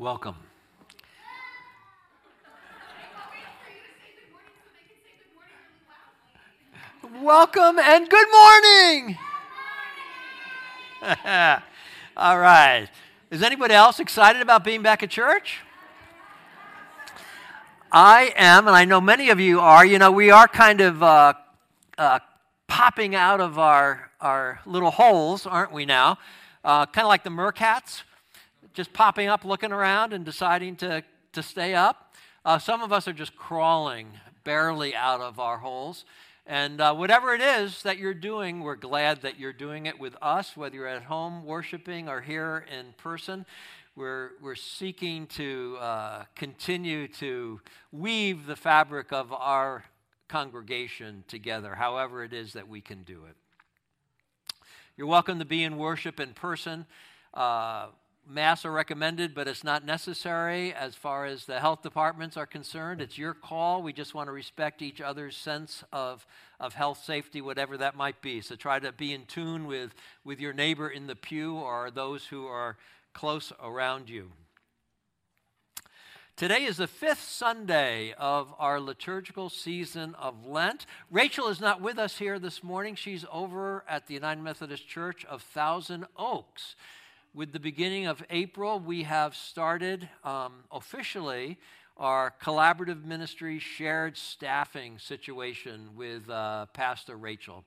Welcome. Welcome and good morning. All right. Is anybody else excited about being back at church? I am, and I know many of you are. You know, we are kind of uh, uh, popping out of our, our little holes, aren't we now? Uh, kind of like the mercats just popping up, looking around, and deciding to, to stay up. Uh, some of us are just crawling barely out of our holes. And uh, whatever it is that you're doing, we're glad that you're doing it with us, whether you're at home worshiping or here in person. We're, we're seeking to uh, continue to weave the fabric of our congregation together, however it is that we can do it. You're welcome to be in worship in person. Uh, Masks are recommended, but it's not necessary as far as the health departments are concerned. It's your call. We just want to respect each other's sense of, of health safety, whatever that might be. So try to be in tune with, with your neighbor in the pew or those who are close around you. Today is the fifth Sunday of our liturgical season of Lent. Rachel is not with us here this morning. She's over at the United Methodist Church of Thousand Oaks with the beginning of April, we have started um, officially our collaborative ministry shared staffing situation with uh, Pastor Rachel.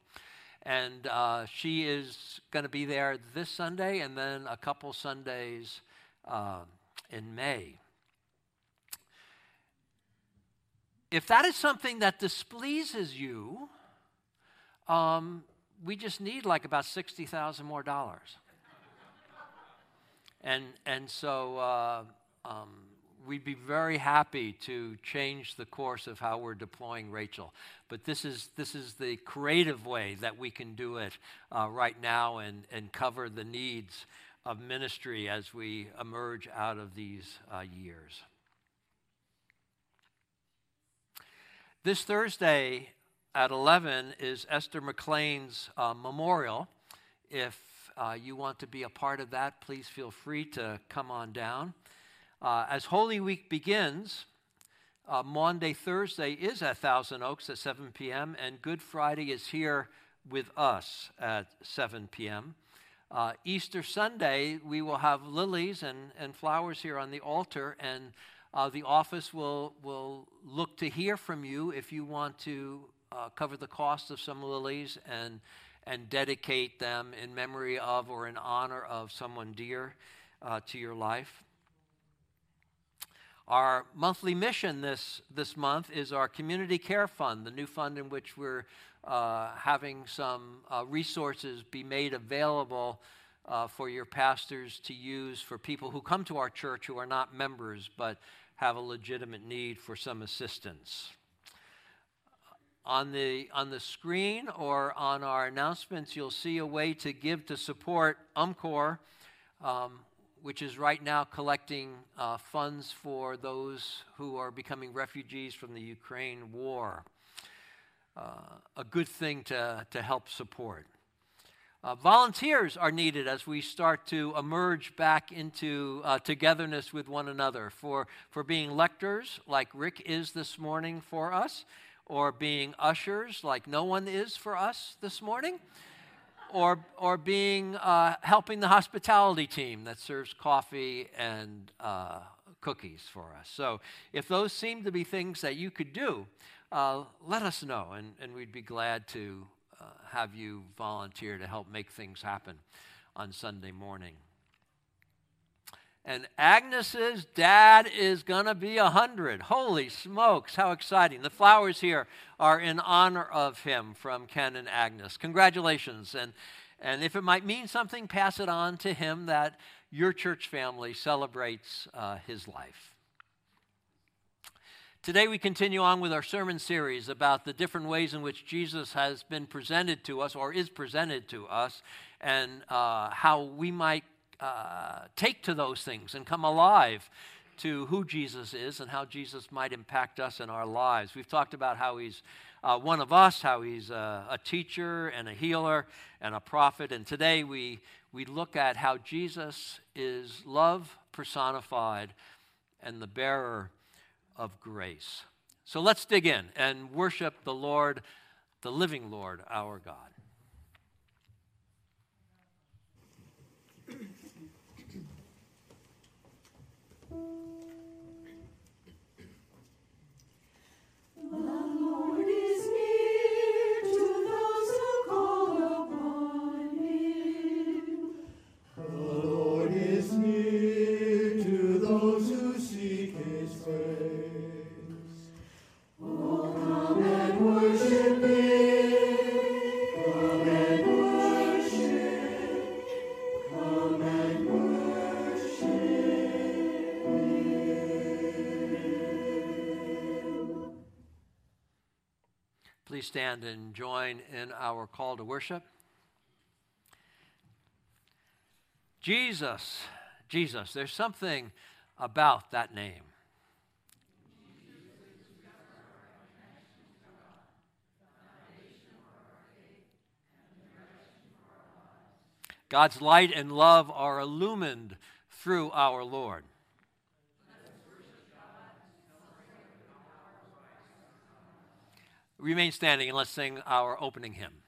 And uh, she is going to be there this Sunday and then a couple Sundays uh, in May. If that is something that displeases you, um, we just need like about 60,000 more dollars. And, and so uh, um, we'd be very happy to change the course of how we're deploying Rachel. But this is, this is the creative way that we can do it uh, right now and, and cover the needs of ministry as we emerge out of these uh, years. This Thursday at 11 is Esther McLean's uh, memorial. If uh, you want to be a part of that, please feel free to come on down. Uh, as Holy Week begins, uh, Maundy, Thursday is at Thousand Oaks at 7 p.m., and Good Friday is here with us at 7 p.m. Uh, Easter Sunday, we will have lilies and, and flowers here on the altar, and uh, the office will, will look to hear from you if you want to uh, cover the cost of some lilies and and dedicate them in memory of or in honor of someone dear uh, to your life. Our monthly mission this, this month is our Community Care Fund, the new fund in which we're uh, having some uh, resources be made available uh, for your pastors to use for people who come to our church who are not members but have a legitimate need for some assistance on the on the screen or on our announcements you'll see a way to give to support umcor um, which is right now collecting uh, funds for those who are becoming refugees from the ukraine war. Uh, a good thing to, to help support. Uh, volunteers are needed as we start to emerge back into uh, togetherness with one another. For, for being lectors like rick is this morning for us or being ushers like no one is for us this morning, or, or being uh, helping the hospitality team that serves coffee and uh, cookies for us. So if those seem to be things that you could do, uh, let us know, and, and we'd be glad to uh, have you volunteer to help make things happen on Sunday morning. And Agnes's dad is going to be 100. Holy smokes, how exciting. The flowers here are in honor of him from Ken and Agnes. Congratulations. And, and if it might mean something, pass it on to him that your church family celebrates uh, his life. Today, we continue on with our sermon series about the different ways in which Jesus has been presented to us or is presented to us, and uh, how we might uh, take to those things and come alive to who Jesus is and how Jesus might impact us in our lives. We've talked about how he's uh, one of us, how he's a, a, teacher and a healer and a prophet. And today we, we look at how Jesus is love personified and the bearer of grace. So let's dig in and worship the Lord, the living Lord, our God. Stand and join in our call to worship. Jesus, Jesus, there's something about that name. God's light and love are illumined through our Lord. Remain standing and let's sing our opening hymn.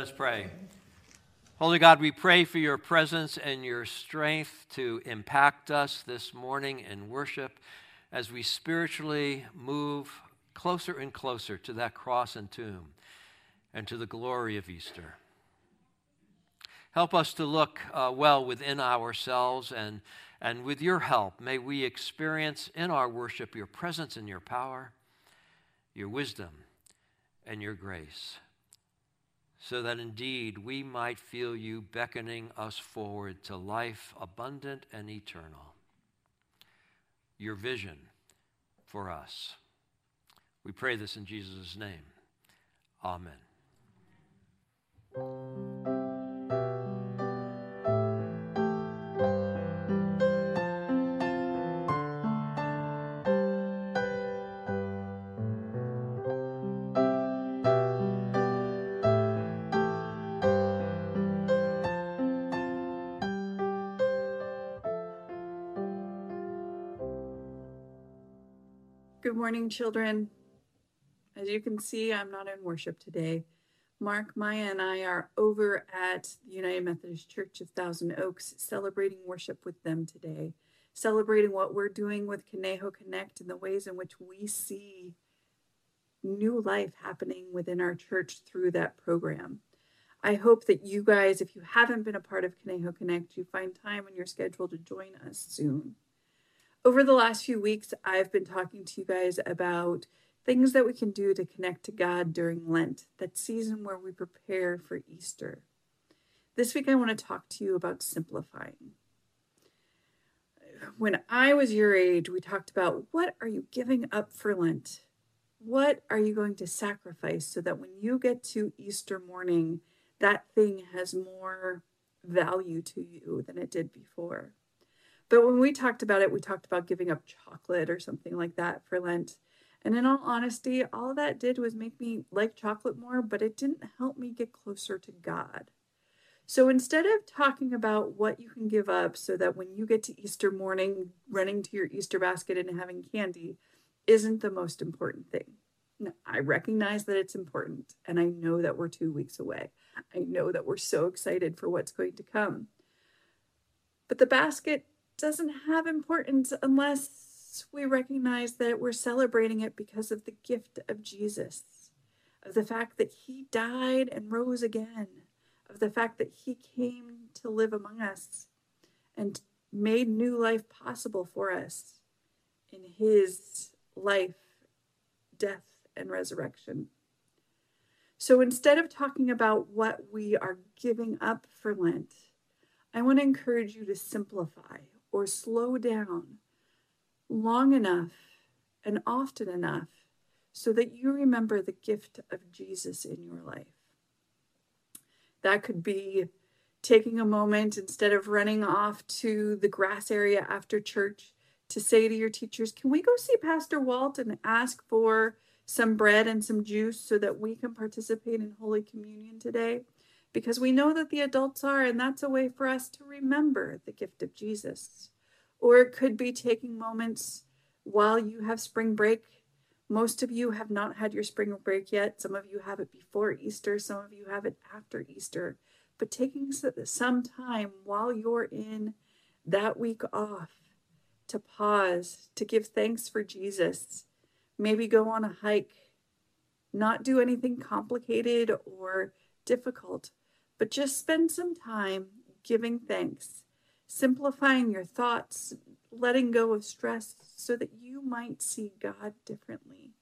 Us pray. Holy God, we pray for your presence and your strength to impact us this morning in worship as we spiritually move closer and closer to that cross and tomb and to the glory of Easter. Help us to look uh, well within ourselves, and, and with your help, may we experience in our worship your presence and your power, your wisdom, and your grace so that indeed we might feel you beckoning us forward to life abundant and eternal. Your vision for us. We pray this in Jesus' name. Amen. Morning, children. As you can see, I'm not in worship today. Mark, Maya, and I are over at the United Methodist Church of Thousand Oaks celebrating worship with them today, celebrating what we're doing with Conejo Connect and the ways in which we see new life happening within our church through that program. I hope that you guys, if you haven't been a part of Conejo Connect, you find time in your schedule to join us soon. Over the last few weeks, I've been talking to you guys about things that we can do to connect to God during Lent, that season where we prepare for Easter. This week, I want to talk to you about simplifying. When I was your age, we talked about what are you giving up for Lent? What are you going to sacrifice so that when you get to Easter morning, that thing has more value to you than it did before? But when we talked about it, we talked about giving up chocolate or something like that for Lent. And in all honesty, all that did was make me like chocolate more, but it didn't help me get closer to God. So instead of talking about what you can give up so that when you get to Easter morning, running to your Easter basket and having candy isn't the most important thing. I recognize that it's important, and I know that we're two weeks away. I know that we're so excited for what's going to come. But the basket doesn't have importance unless we recognize that we're celebrating it because of the gift of Jesus, of the fact that he died and rose again, of the fact that he came to live among us and made new life possible for us in his life, death, and resurrection. So instead of talking about what we are giving up for Lent, I want to encourage you to simplify or slow down long enough and often enough so that you remember the gift of Jesus in your life. That could be taking a moment instead of running off to the grass area after church to say to your teachers, Can we go see Pastor Walt and ask for some bread and some juice so that we can participate in Holy Communion today? Because we know that the adults are, and that's a way for us to remember the gift of Jesus. Or it could be taking moments while you have spring break. Most of you have not had your spring break yet. Some of you have it before Easter, some of you have it after Easter. But taking some time while you're in that week off to pause, to give thanks for Jesus, maybe go on a hike, not do anything complicated or difficult, but just spend some time giving thanks, simplifying your thoughts, letting go of stress so that you might see God differently.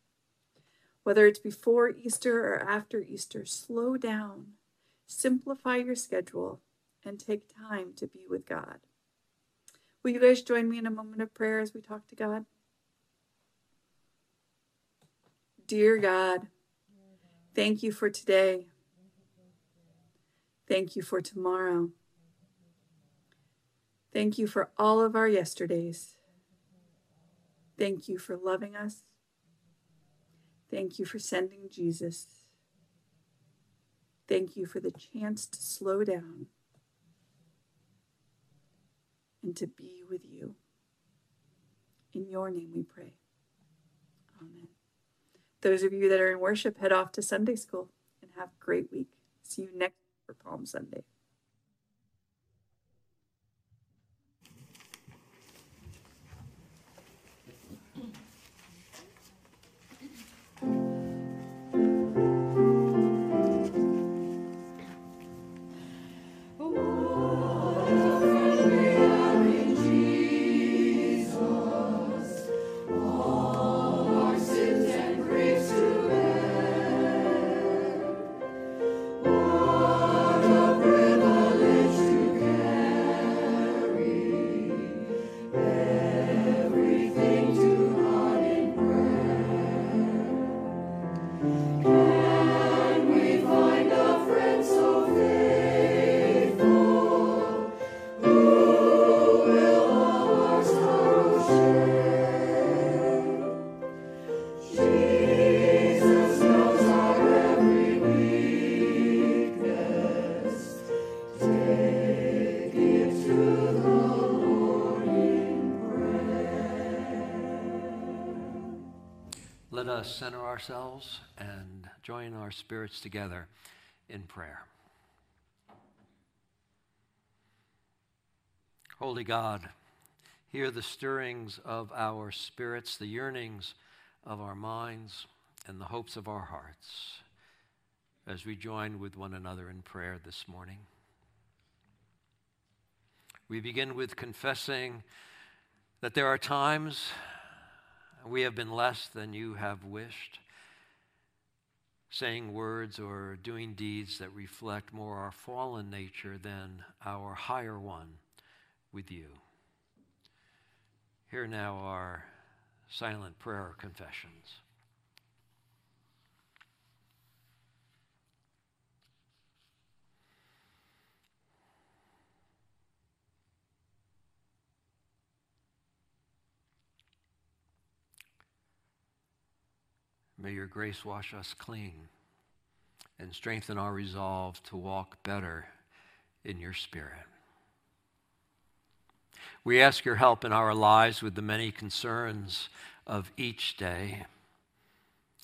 Whether it's before Easter or after Easter, slow down, simplify your schedule, and take time to be with God. Will you guys join me in a moment of prayer as we talk to God? Dear God, thank you for today. Thank you for tomorrow. Thank you for all of our yesterdays. Thank you for loving us. Thank you for sending Jesus. Thank you for the chance to slow down and to be with you. In your name we pray. Amen. Those of you that are in worship, head off to Sunday school and have a great week. See you next for Palm Sunday. Us center ourselves and join our spirits together in prayer. Holy God, hear the stirrings of our spirits, the yearnings of our minds, and the hopes of our hearts. as we join with one another in prayer this morning. We begin with confessing that there are times we have been less than you have wished, saying words or doing deeds that reflect more our fallen nature than our higher one with you. Here now are silent prayer confessions. May your grace wash us clean and strengthen our resolve to walk better in your spirit. We ask your help in our lives with the many concerns of each day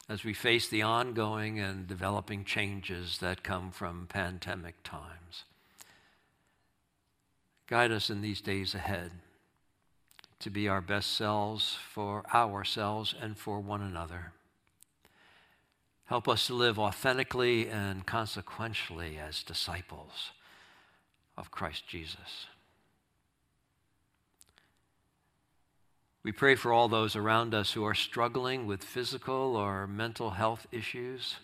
as we face the ongoing and developing changes that come from pandemic times. Guide us in these days ahead to be our best selves for ourselves and for one another. Help us to live authentically and consequentially as disciples of Christ Jesus. We pray for all those around us who are struggling with physical or mental health issues,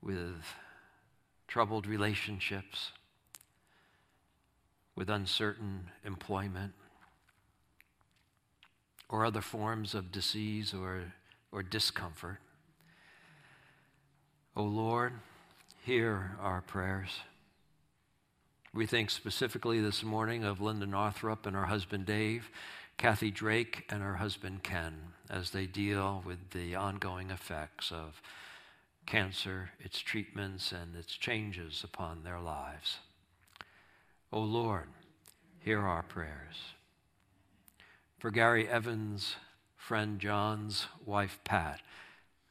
with troubled relationships, with uncertain employment, or other forms of disease or, or discomfort. O Lord, hear our prayers. We think specifically this morning of Linda Northrup and her husband Dave, Kathy Drake and her husband Ken, as they deal with the ongoing effects of cancer, its treatments, and its changes upon their lives. O Lord, hear our prayers. For Gary Evans' friend John's wife Pat,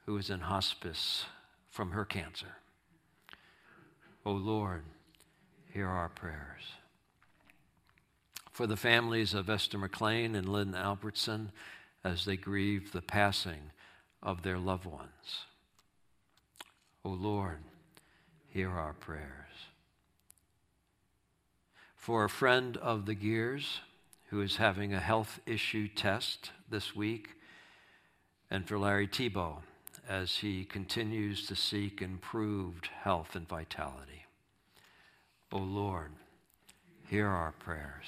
who is in hospice from her cancer. Oh Lord, hear our prayers. For the families of Esther McLean and Lynn Albertson as they grieve the passing of their loved ones. O oh Lord, hear our prayers. For a friend of the Gears who is having a health issue test this week, and for Larry Tebow as he continues to seek improved health and vitality. O Lord, hear our prayers.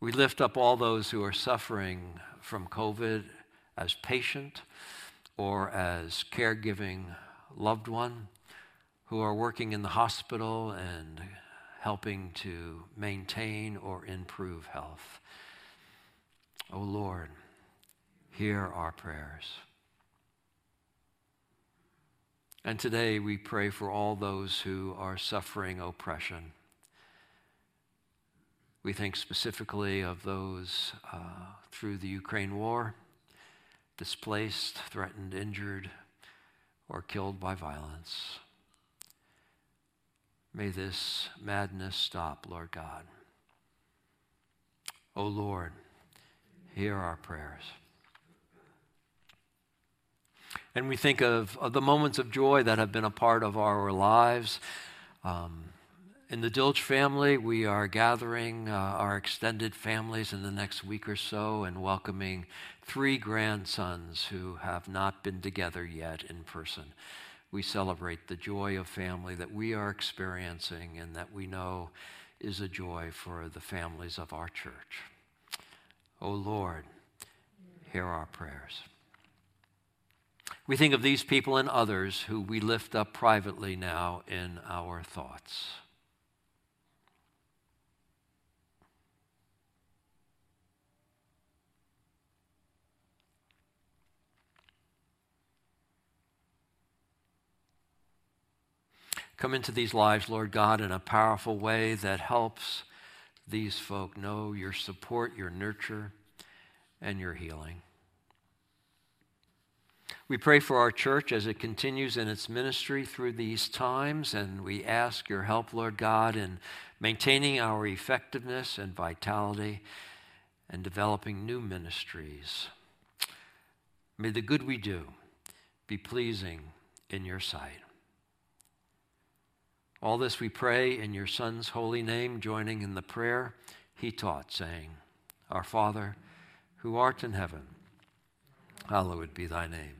We lift up all those who are suffering from COVID as patient or as caregiving loved one who are working in the hospital and helping to maintain or improve health. O oh Lord, hear our prayers. And today we pray for all those who are suffering oppression. We think specifically of those uh, through the Ukraine war, displaced, threatened, injured, or killed by violence. May this madness stop, Lord God. O oh Lord, hear our prayers. And we think of, of the moments of joy that have been a part of our lives. Um, in the Dilch family, we are gathering uh, our extended families in the next week or so and welcoming three grandsons who have not been together yet in person. We celebrate the joy of family that we are experiencing and that we know is a joy for the families of our church. Oh Lord, hear our prayers. We think of these people and others who we lift up privately now in our thoughts. Come into these lives, Lord God, in a powerful way that helps these folk know your support, your nurture, and your healing. We pray for our church as it continues in its ministry through these times, and we ask your help, Lord God, in maintaining our effectiveness and vitality and developing new ministries. May the good we do be pleasing in your sight. All this we pray in your Son's holy name, joining in the prayer he taught, saying, Our Father, who art in heaven, hallowed be thy name.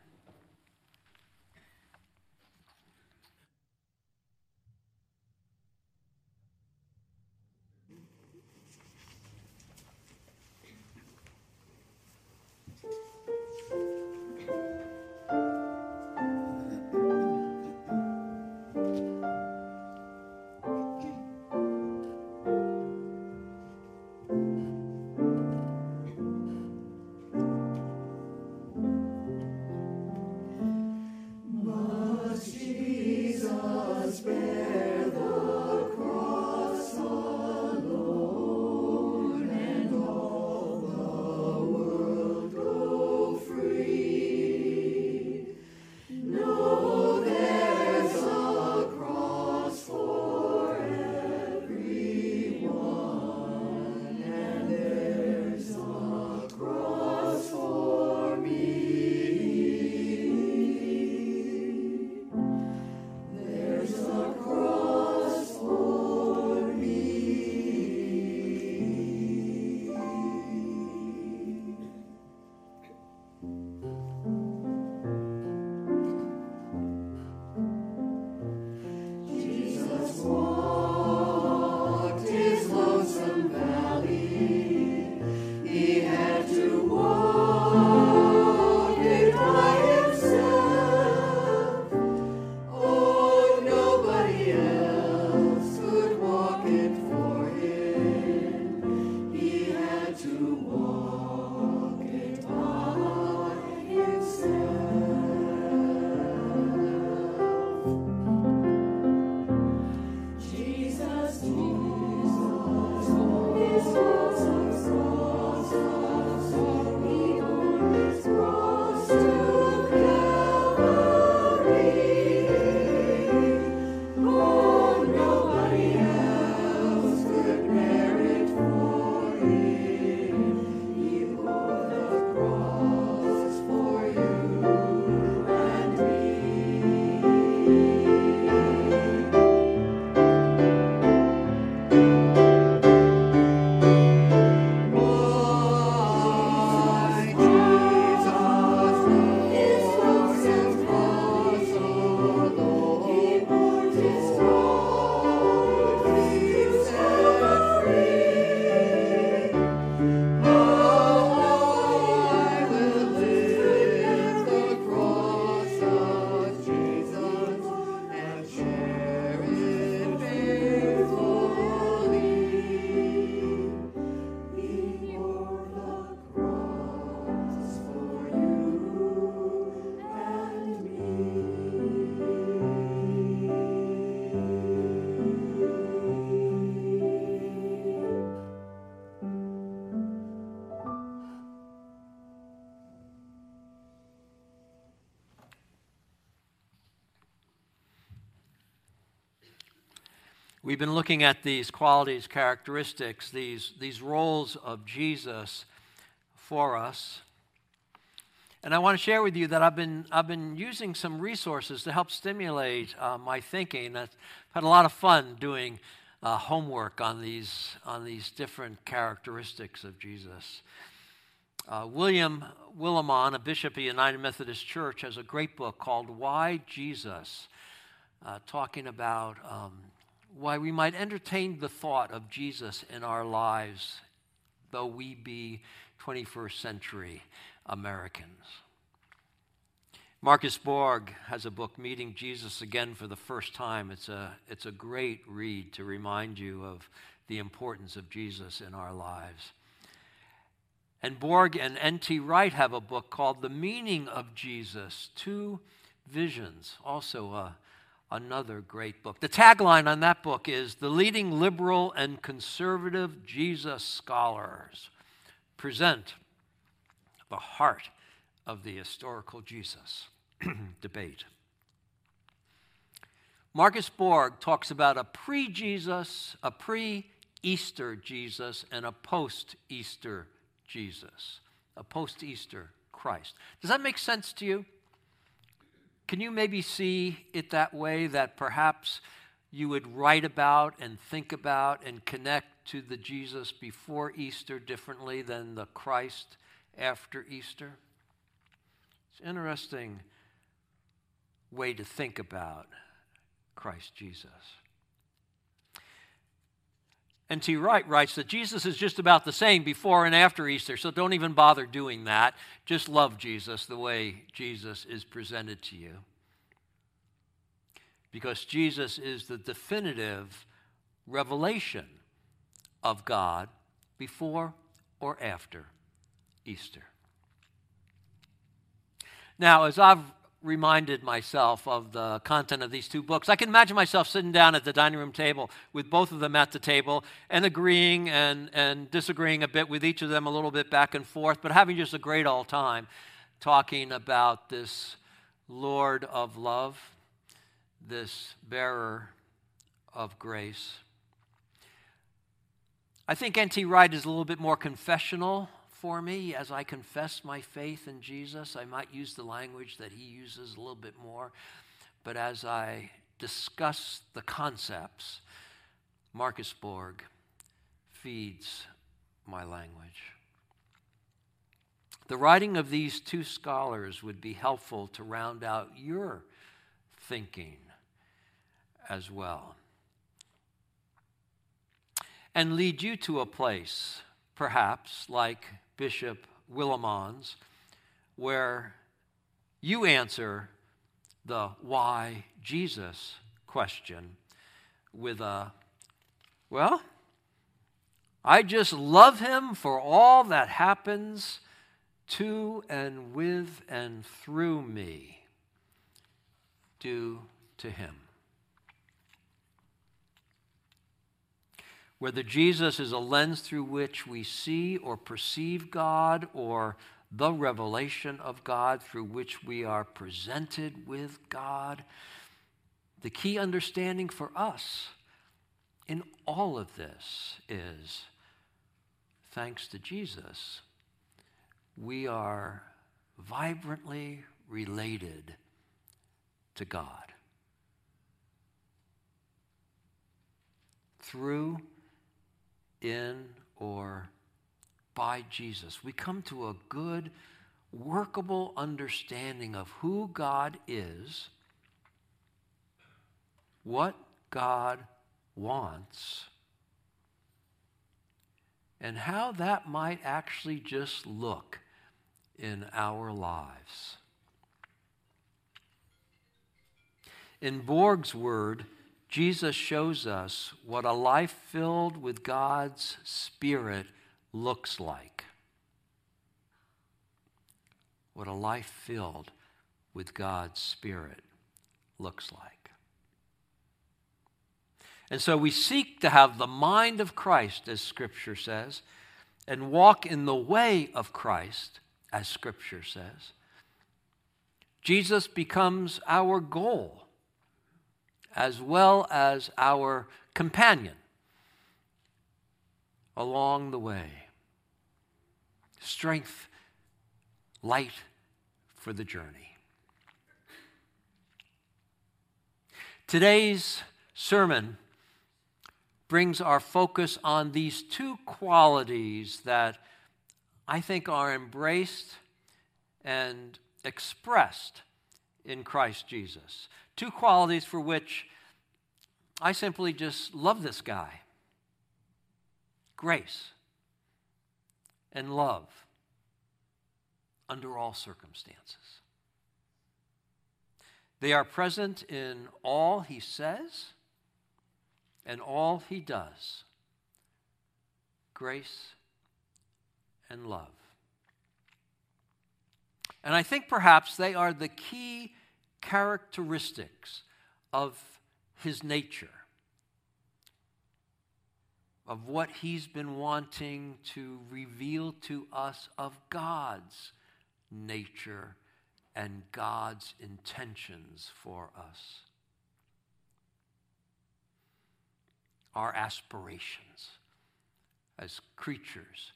We've been looking at these qualities, characteristics, these, these roles of Jesus for us. And I want to share with you that I've been, I've been using some resources to help stimulate uh, my thinking. I've had a lot of fun doing uh, homework on these, on these different characteristics of Jesus. Uh, William Willimon, a bishop of United Methodist Church, has a great book called Why Jesus, uh, talking about um, why we might entertain the thought of Jesus in our lives, though we be 21st century Americans. Marcus Borg has a book, Meeting Jesus Again for the First Time. It's a, it's a great read to remind you of the importance of Jesus in our lives. And Borg and N.T. Wright have a book called The Meaning of Jesus Two Visions, also a, another great book. The tagline on that book is The Leading Liberal and Conservative Jesus Scholars Present the Heart of the Historical Jesus Debate. Marcus Borg talks about a pre Jesus, a pre Easter Jesus, and a post Easter Jesus, a post Easter Christ. Does that make sense to you? Can you maybe see it that way that perhaps you would write about and think about and connect to the Jesus before Easter differently than the Christ after Easter? It's an interesting way to think about Christ Jesus. N.T. Wright writes that Jesus is just about the same before and after Easter, so don't even bother doing that. Just love Jesus the way Jesus is presented to you. Because Jesus is the definitive revelation of God before or after Easter. Now, as I've reminded myself of the content of these two books. I can imagine myself sitting down at the dining room table with both of them at the table and agreeing and, and disagreeing a bit with each of them a little bit back and forth, but having just a great old time talking about this Lord of love, this bearer of grace. I think N.T. Wright is a little bit more confessional for me as I confess my faith in Jesus. I might use the language that he uses a little bit more. But as I discuss the concepts, Marcus Borg feeds my language. The writing of these two scholars would be helpful to round out your thinking as well and lead you to a place, perhaps like Bishop Willimon's, where you answer the why Jesus question with a, well, I just love him for all that happens to and with and through me due to him. Whether Jesus is a lens through which we see or perceive God, or the revelation of God through which we are presented with God. The key understanding for us in all of this is thanks to Jesus, we are vibrantly related to God. Through in or by Jesus. We come to a good, workable understanding of who God is, what God wants, and how that might actually just look in our lives. In Borg's word, Jesus shows us what a life filled with God's Spirit looks like. What a life filled with God's Spirit looks like. And so we seek to have the mind of Christ, as Scripture says, and walk in the way of Christ, as Scripture says. Jesus becomes our goal as well as our companion along the way. Strength, light for the journey. Today's sermon brings our focus on these two qualities that I think are embraced and expressed in Christ Jesus. Two qualities for which I simply just love this guy grace and love under all circumstances. They are present in all he says and all he does grace and love. And I think perhaps they are the key characteristics of his nature, of what he's been wanting to reveal to us of God's nature and God's intentions for us. Our aspirations as creatures,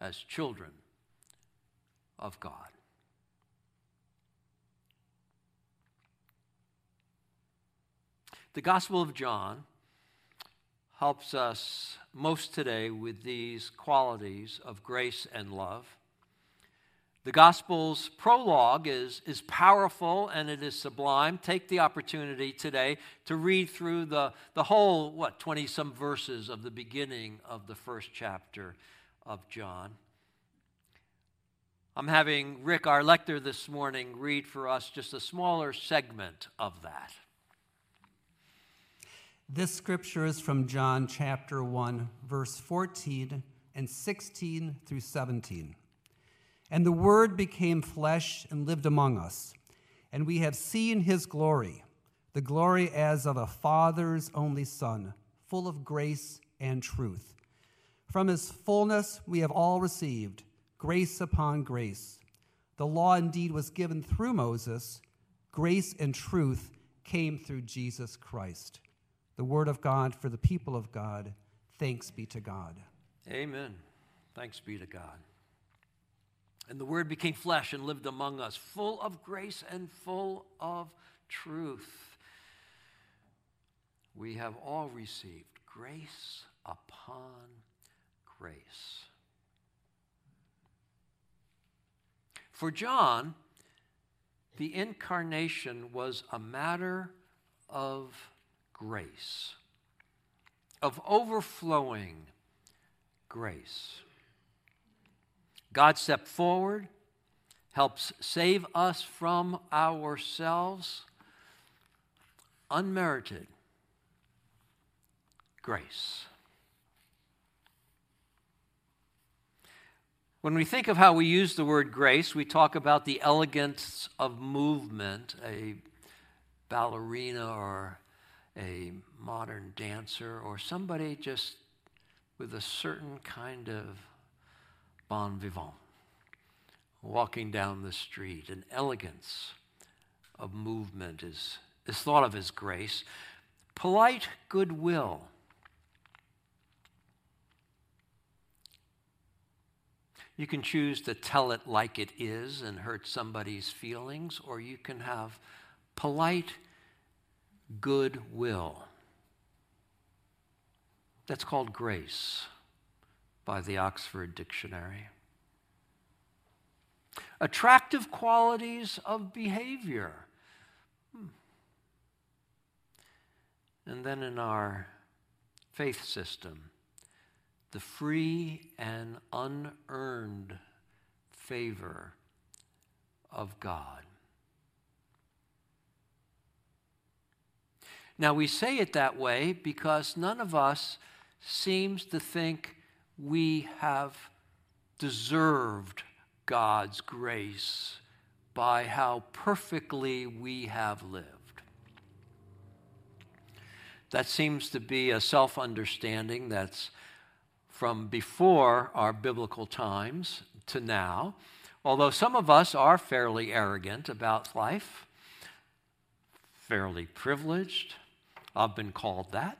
as children of God. The Gospel of John helps us most today with these qualities of grace and love. The Gospel's prologue is, is powerful and it is sublime. Take the opportunity today to read through the, the whole, what, 20 some verses of the beginning of the first chapter of John. I'm having Rick, our lector, this morning read for us just a smaller segment of that. This scripture is from John chapter 1, verse 14 and 16 through 17. And the Word became flesh and lived among us, and we have seen his glory, the glory as of a Father's only Son, full of grace and truth. From his fullness we have all received grace upon grace. The law indeed was given through Moses, grace and truth came through Jesus Christ the word of God for the people of God. Thanks be to God. Amen. Thanks be to God. And the word became flesh and lived among us, full of grace and full of truth. We have all received grace upon grace. For John, the incarnation was a matter of grace, of overflowing grace. God stepped forward, helps save us from ourselves, unmerited grace. When we think of how we use the word grace, we talk about the elegance of movement, a ballerina or a modern dancer or somebody just with a certain kind of bon vivant walking down the street. An elegance of movement is, is thought of as grace. Polite goodwill. You can choose to tell it like it is and hurt somebody's feelings, or you can have polite goodwill. That's called grace by the Oxford Dictionary. Attractive qualities of behavior. Hmm. And then in our faith system, the free and unearned favor of God. Now, we say it that way because none of us seems to think we have deserved God's grace by how perfectly we have lived. That seems to be a self understanding that's from before our biblical times to now. Although some of us are fairly arrogant about life, fairly privileged, I've been called that.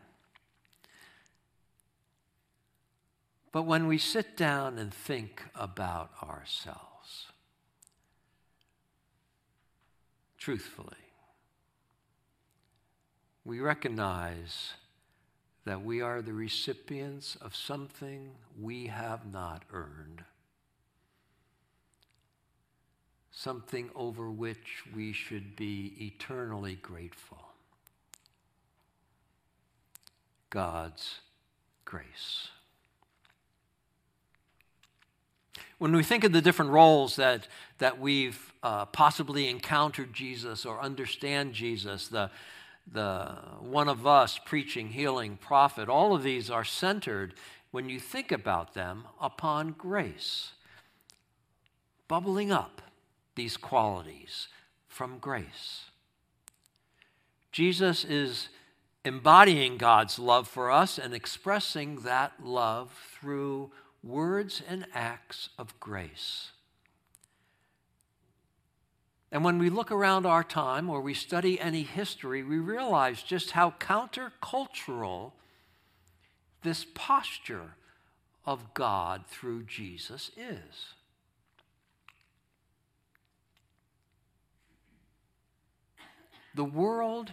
But when we sit down and think about ourselves, truthfully, we recognize that we are the recipients of something we have not earned, something over which we should be eternally grateful. God's grace. When we think of the different roles that, that we've uh, possibly encountered Jesus or understand Jesus, the, the one of us preaching, healing, prophet, all of these are centered, when you think about them, upon grace. Bubbling up these qualities from grace. Jesus is embodying God's love for us and expressing that love through words and acts of grace. And when we look around our time or we study any history, we realize just how countercultural this posture of God through Jesus is. The world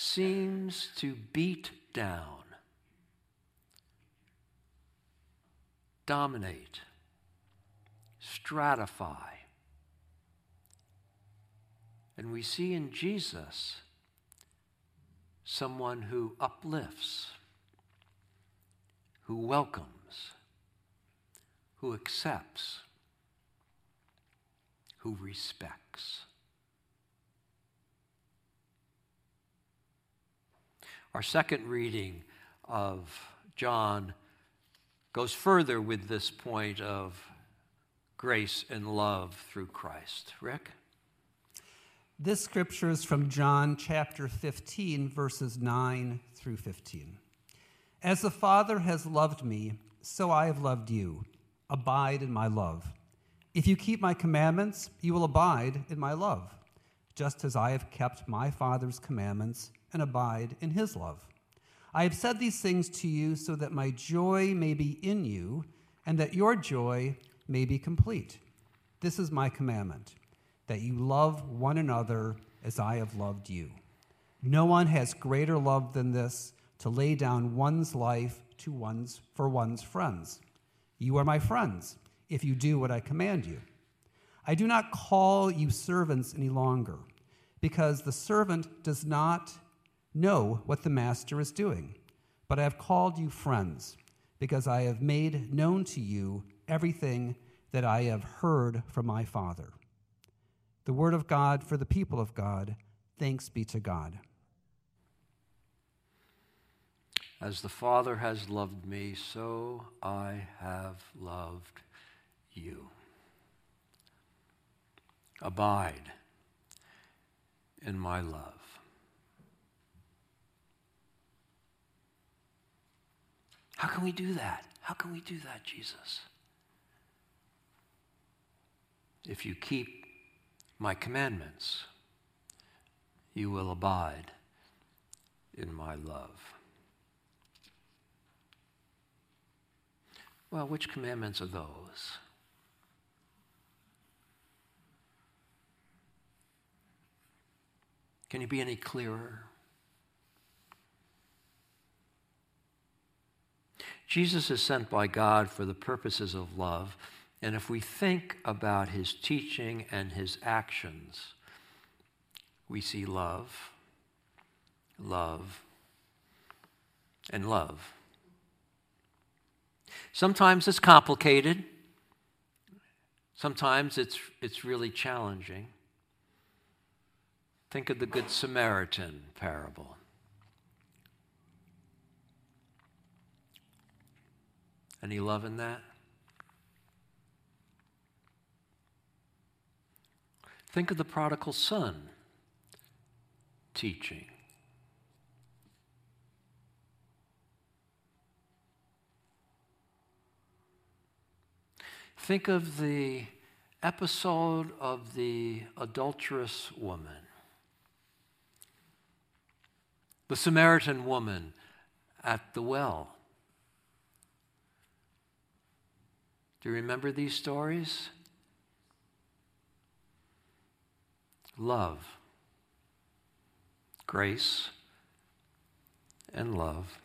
seems to beat down, dominate, stratify. And we see in Jesus someone who uplifts, who welcomes, who accepts, who respects. Our second reading of John goes further with this point of grace and love through Christ. Rick? This scripture is from John chapter 15, verses 9 through 15. As the Father has loved me, so I have loved you. Abide in my love. If you keep my commandments, you will abide in my love, just as I have kept my Father's commandments and abide in his love. I have said these things to you so that my joy may be in you and that your joy may be complete. This is my commandment that you love one another as I have loved you. No one has greater love than this to lay down one's life to one's for one's friends. You are my friends if you do what I command you. I do not call you servants any longer because the servant does not know what the Master is doing. But I have called you friends, because I have made known to you everything that I have heard from my Father. The word of God for the people of God. Thanks be to God. As the Father has loved me, so I have loved you. Abide in my love. How can we do that? How can we do that, Jesus? If you keep my commandments, you will abide in my love. Well, which commandments are those? Can you be any clearer? Jesus is sent by God for the purposes of love. And if we think about his teaching and his actions, we see love, love, and love. Sometimes it's complicated. Sometimes it's, it's really challenging. Think of the Good Samaritan parable. Any love in that? Think of the prodigal son teaching. Think of the episode of the adulterous woman, the Samaritan woman at the well. Do you remember these stories? Love, grace, and love.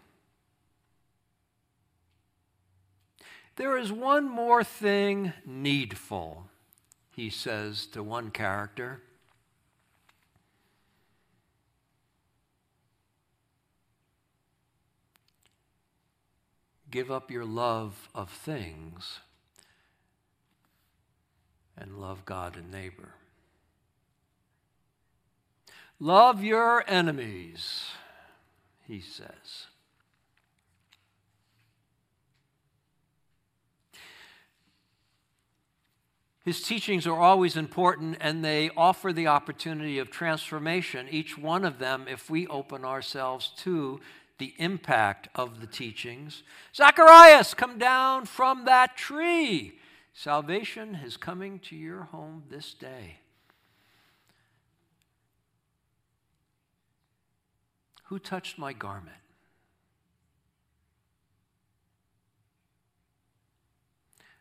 There is one more thing needful, he says to one character. Give up your love of things and love God and neighbor. Love your enemies, he says. His teachings are always important and they offer the opportunity of transformation, each one of them, if we open ourselves to the impact of the teachings. Zacharias, come down from that tree. Salvation is coming to your home this day. Who touched my garment?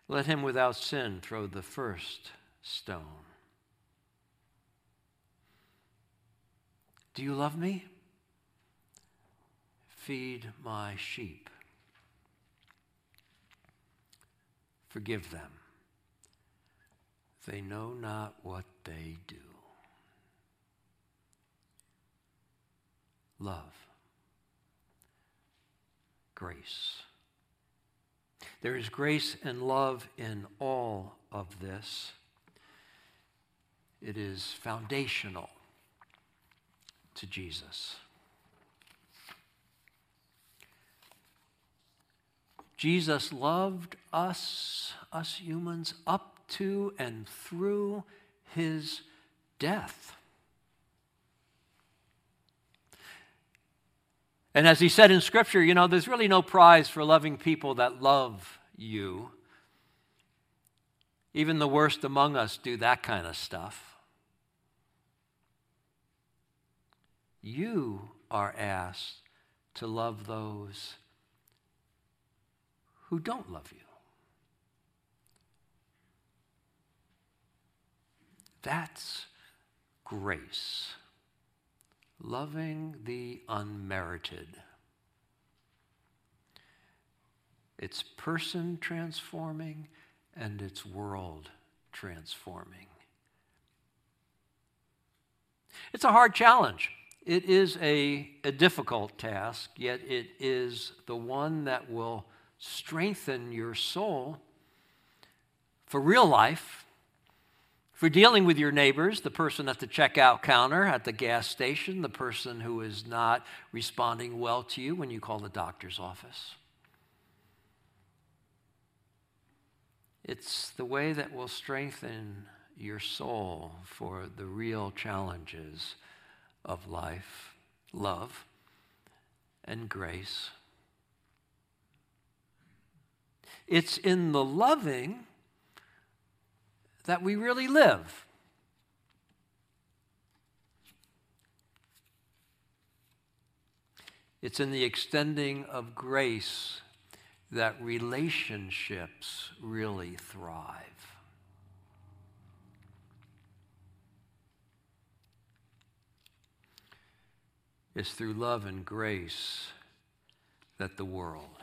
Let him without sin throw the first stone. Do you love me? Feed my sheep. Forgive them. They know not what they do. Love. Grace. There is grace and love in all of this. It is foundational to Jesus. Jesus loved us, us humans, up to and through his death. And as he said in Scripture, you know, there's really no prize for loving people that love you. Even the worst among us do that kind of stuff. You are asked to love those who don't love you. That's grace loving the unmerited. It's person transforming and it's world transforming. It's a hard challenge. It is a, a difficult task, yet it is the one that will strengthen your soul for real life for dealing with your neighbors, the person at the checkout counter at the gas station, the person who is not responding well to you when you call the doctor's office. It's the way that will strengthen your soul for the real challenges of life, love, and grace. It's in the loving that we really live. It's in the extending of grace that relationships really thrive. It's through love and grace that the world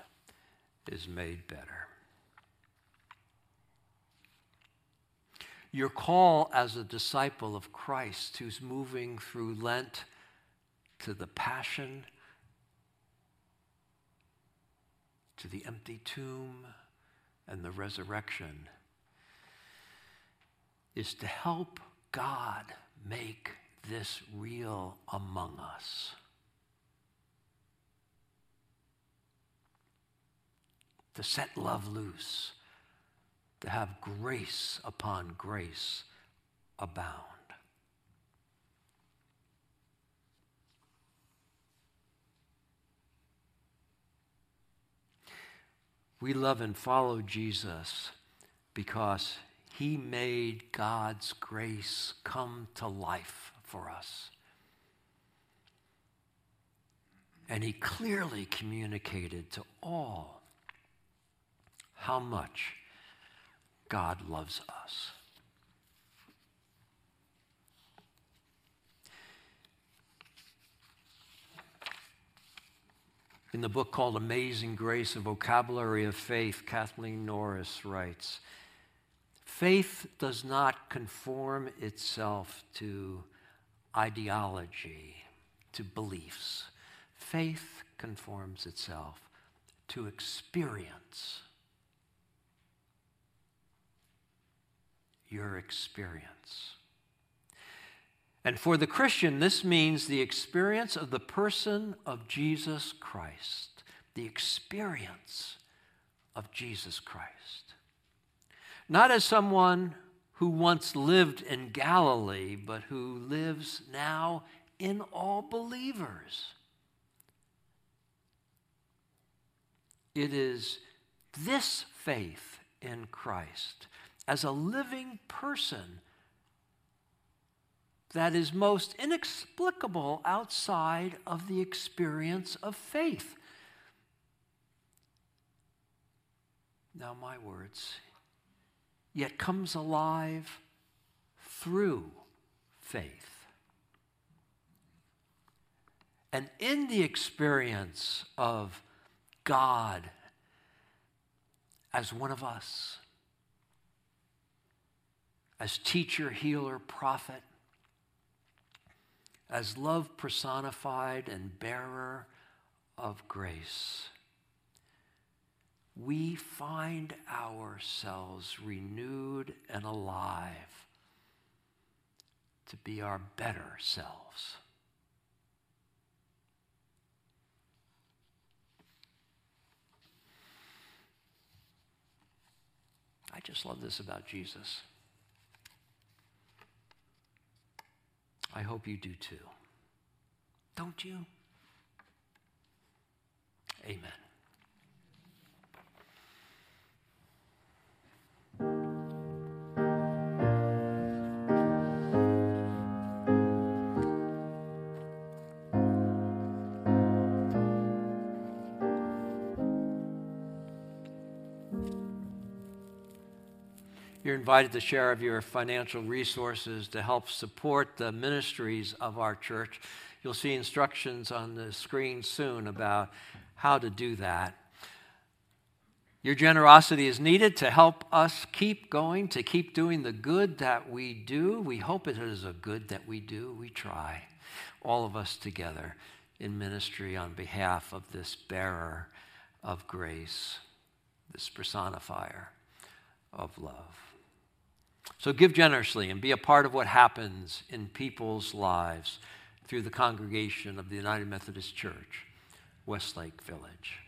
is made better. Your call as a disciple of Christ who's moving through Lent to the Passion, to the empty tomb, and the resurrection is to help God make this real among us. To set love loose to have grace upon grace abound. We love and follow Jesus because he made God's grace come to life for us. And he clearly communicated to all how much God loves us. In the book called Amazing Grace, a vocabulary of faith, Kathleen Norris writes Faith does not conform itself to ideology, to beliefs. Faith conforms itself to experience. Your experience. And for the Christian, this means the experience of the person of Jesus Christ. The experience of Jesus Christ. Not as someone who once lived in Galilee, but who lives now in all believers. It is this faith in Christ as a living person that is most inexplicable outside of the experience of faith. Now, my words, yet comes alive through faith. And in the experience of God as one of us, as teacher, healer, prophet, as love personified and bearer of grace, we find ourselves renewed and alive to be our better selves. I just love this about Jesus. I hope you do too. Don't you? Amen. You're invited to share of your financial resources to help support the ministries of our church. You'll see instructions on the screen soon about how to do that. Your generosity is needed to help us keep going, to keep doing the good that we do. We hope it is a good that we do. We try, all of us together in ministry on behalf of this bearer of grace, this personifier of love. So give generously and be a part of what happens in people's lives through the congregation of the United Methodist Church, Westlake Village.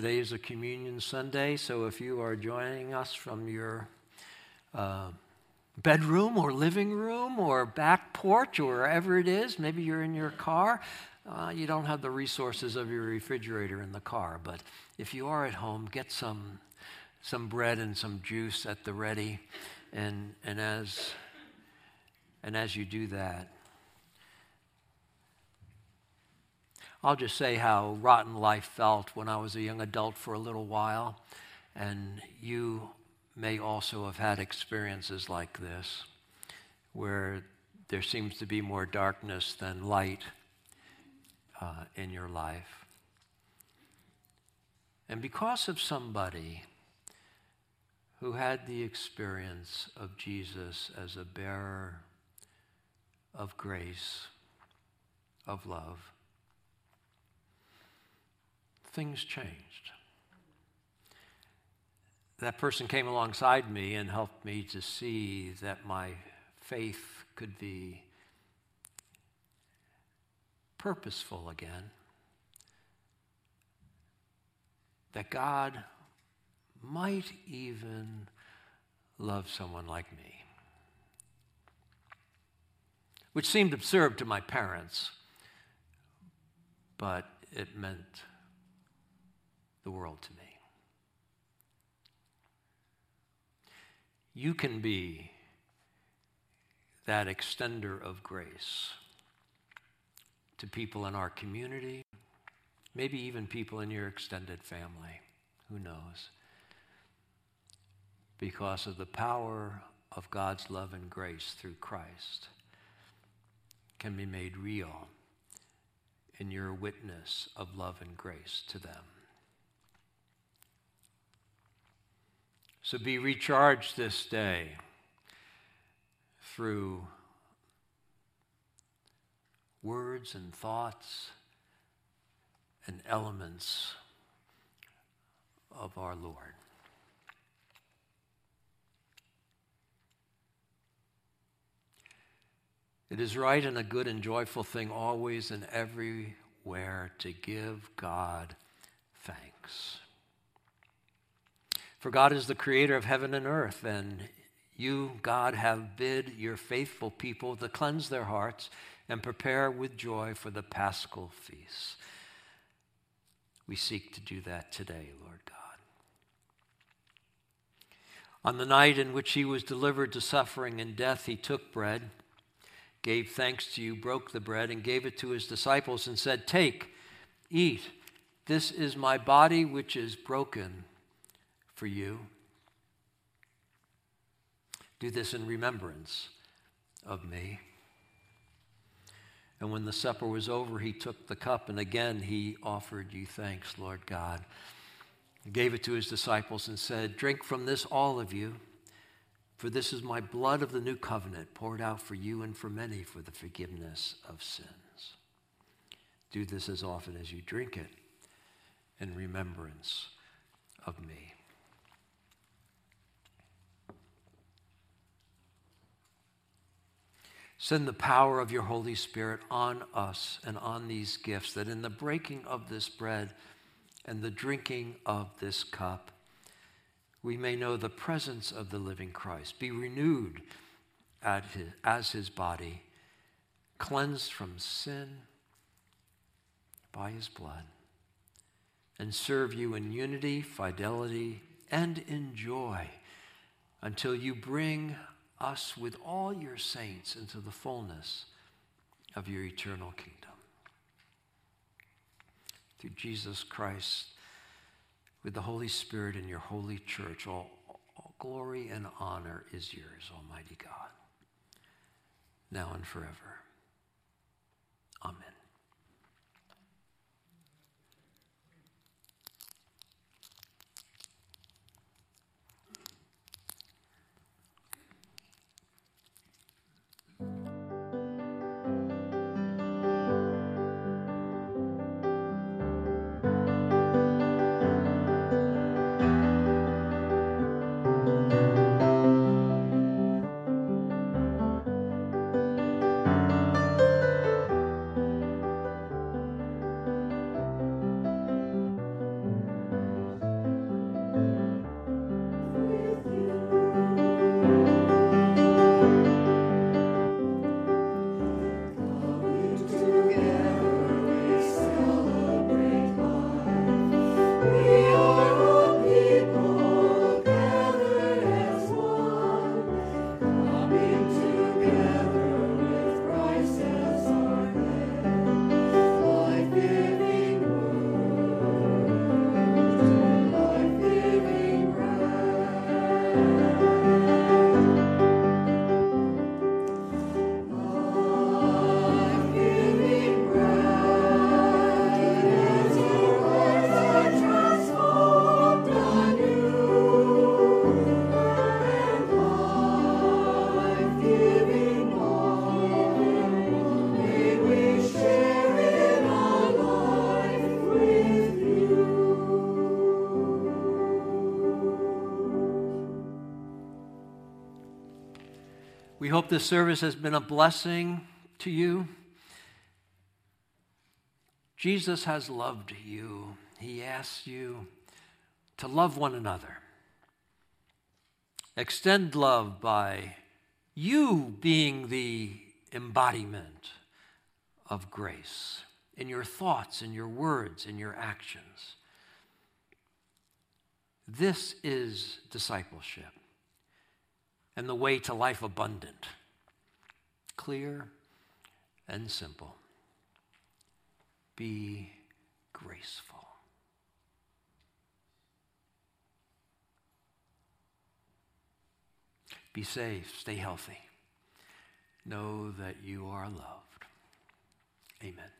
Today is a communion Sunday, so if you are joining us from your uh, bedroom or living room or back porch or wherever it is, maybe you're in your car, uh, you don't have the resources of your refrigerator in the car. But if you are at home, get some, some bread and some juice at the ready. And, and, as, and as you do that, I'll just say how rotten life felt when I was a young adult for a little while. And you may also have had experiences like this, where there seems to be more darkness than light uh, in your life. And because of somebody who had the experience of Jesus as a bearer of grace, of love, things changed. That person came alongside me and helped me to see that my faith could be purposeful again. That God might even love someone like me. Which seemed absurd to my parents, but it meant the world to me. You can be that extender of grace to people in our community, maybe even people in your extended family. Who knows? Because of the power of God's love and grace through Christ can be made real in your witness of love and grace to them. So be recharged this day through words and thoughts and elements of our Lord. It is right and a good and joyful thing always and everywhere to give God thanks. For God is the creator of heaven and earth, and you, God, have bid your faithful people to cleanse their hearts and prepare with joy for the paschal feast. We seek to do that today, Lord God. On the night in which he was delivered to suffering and death, he took bread, gave thanks to you, broke the bread, and gave it to his disciples, and said, Take, eat. This is my body, which is broken for you. Do this in remembrance of me. And when the supper was over, he took the cup, and again he offered you thanks, Lord God. He gave it to his disciples and said, Drink from this, all of you, for this is my blood of the new covenant, poured out for you and for many for the forgiveness of sins. Do this as often as you drink it in remembrance of me. Send the power of your Holy Spirit on us and on these gifts, that in the breaking of this bread and the drinking of this cup, we may know the presence of the living Christ, be renewed his, as his body, cleansed from sin by his blood, and serve you in unity, fidelity, and in joy until you bring us with all your saints into the fullness of your eternal kingdom. Through Jesus Christ, with the Holy Spirit and your holy church, all, all glory and honor is yours, Almighty God, now and forever. Amen. Hope this service has been a blessing to you. Jesus has loved you. He asks you to love one another. Extend love by you being the embodiment of grace in your thoughts, in your words, in your actions. This is discipleship and the way to life abundant, clear and simple. Be graceful. Be safe, stay healthy. Know that you are loved. Amen.